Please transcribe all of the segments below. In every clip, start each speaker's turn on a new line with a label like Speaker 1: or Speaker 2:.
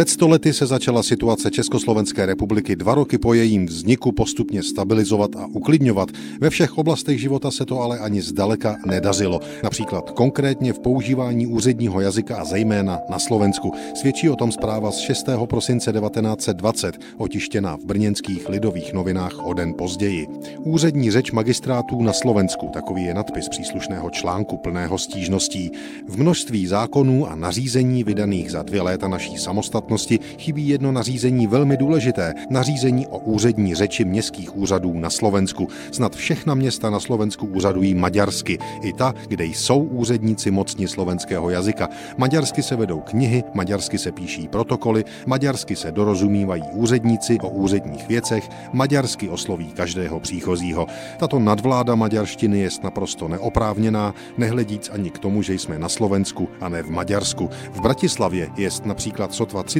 Speaker 1: Před stolety se začala situace Československé republiky dva roky po jejím vzniku postupně stabilizovat a uklidňovat. Ve všech oblastech života se to ale ani zdaleka nedařilo. Například konkrétně v používání úředního jazyka a zejména na Slovensku. Svědčí o tom zpráva z 6. prosince 1920, otištěná v brněnských lidových novinách o den později. Úřední řeč magistrátů na Slovensku, takový je nadpis příslušného článku plného stížností. V množství zákonů a nařízení vydaných za dvě léta naší samostatnosti samostatnosti chybí jedno nařízení velmi důležité, nařízení o úřední řeči městských úřadů na Slovensku. Snad všechna města na Slovensku úřadují maďarsky, i ta, kde jsou úředníci mocni slovenského jazyka. Maďarsky se vedou knihy, maďarsky se píší protokoly, maďarsky se dorozumívají úředníci o úředních věcech, maďarsky osloví každého příchozího. Tato nadvláda maďarštiny je naprosto neoprávněná, nehledíc ani k tomu, že jsme na Slovensku a ne v Maďarsku. V Bratislavě je například sotva 30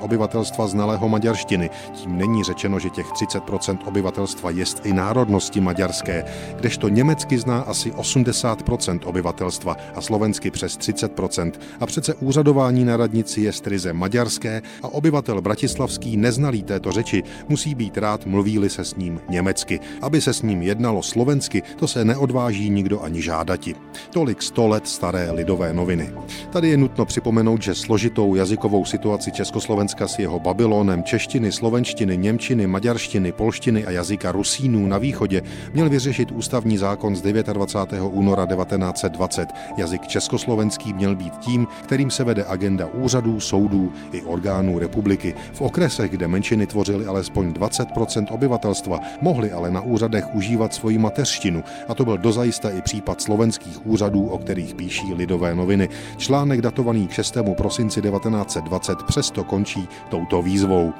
Speaker 1: obyvatelstva znalého maďarštiny. Tím není řečeno, že těch 30% obyvatelstva jest i národnosti maďarské, kdežto německy zná asi 80% obyvatelstva a slovensky přes 30% A přece úřadování na radnici je strize maďarské a obyvatel bratislavský neznalý této řeči musí být rád, mluví se s ním německy. Aby se s ním jednalo slovensky, to se neodváží nikdo ani žádati. Tolik 100 let staré lidové noviny. Tady je nutno připomenout, že složitou jazykovou situaci situaci Československa s jeho Babylonem, češtiny, slovenštiny, němčiny, maďarštiny, polštiny a jazyka Rusínů na východě měl vyřešit ústavní zákon z 29. února 1920. Jazyk československý měl být tím, kterým se vede agenda úřadů, soudů i orgánů republiky. V okresech, kde menšiny tvořily alespoň 20% obyvatelstva, mohli ale na úřadech užívat svoji mateřštinu, a to byl dozajista i případ slovenských úřadů, o kterých píší lidové noviny. Článek datovaný k 6. prosinci 1920 přesto končí touto výzvou.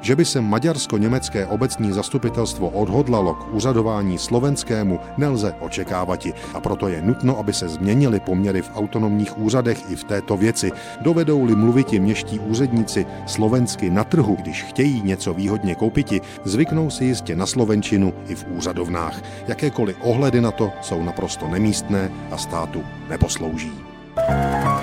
Speaker 1: Že by se maďarsko-německé obecní zastupitelstvo odhodlalo k úřadování slovenskému, nelze očekávati a proto je nutno, aby se změnily poměry v autonomních úřadech i v této věci. Dovedou-li mluviti měští úředníci slovensky na trhu, když chtějí něco výhodně koupiti, zvyknou si jistě na slovenčinu i v úřadovnách. Jakékoliv ohledy na to jsou naprosto nemístné a státu neposlouží. Thank you.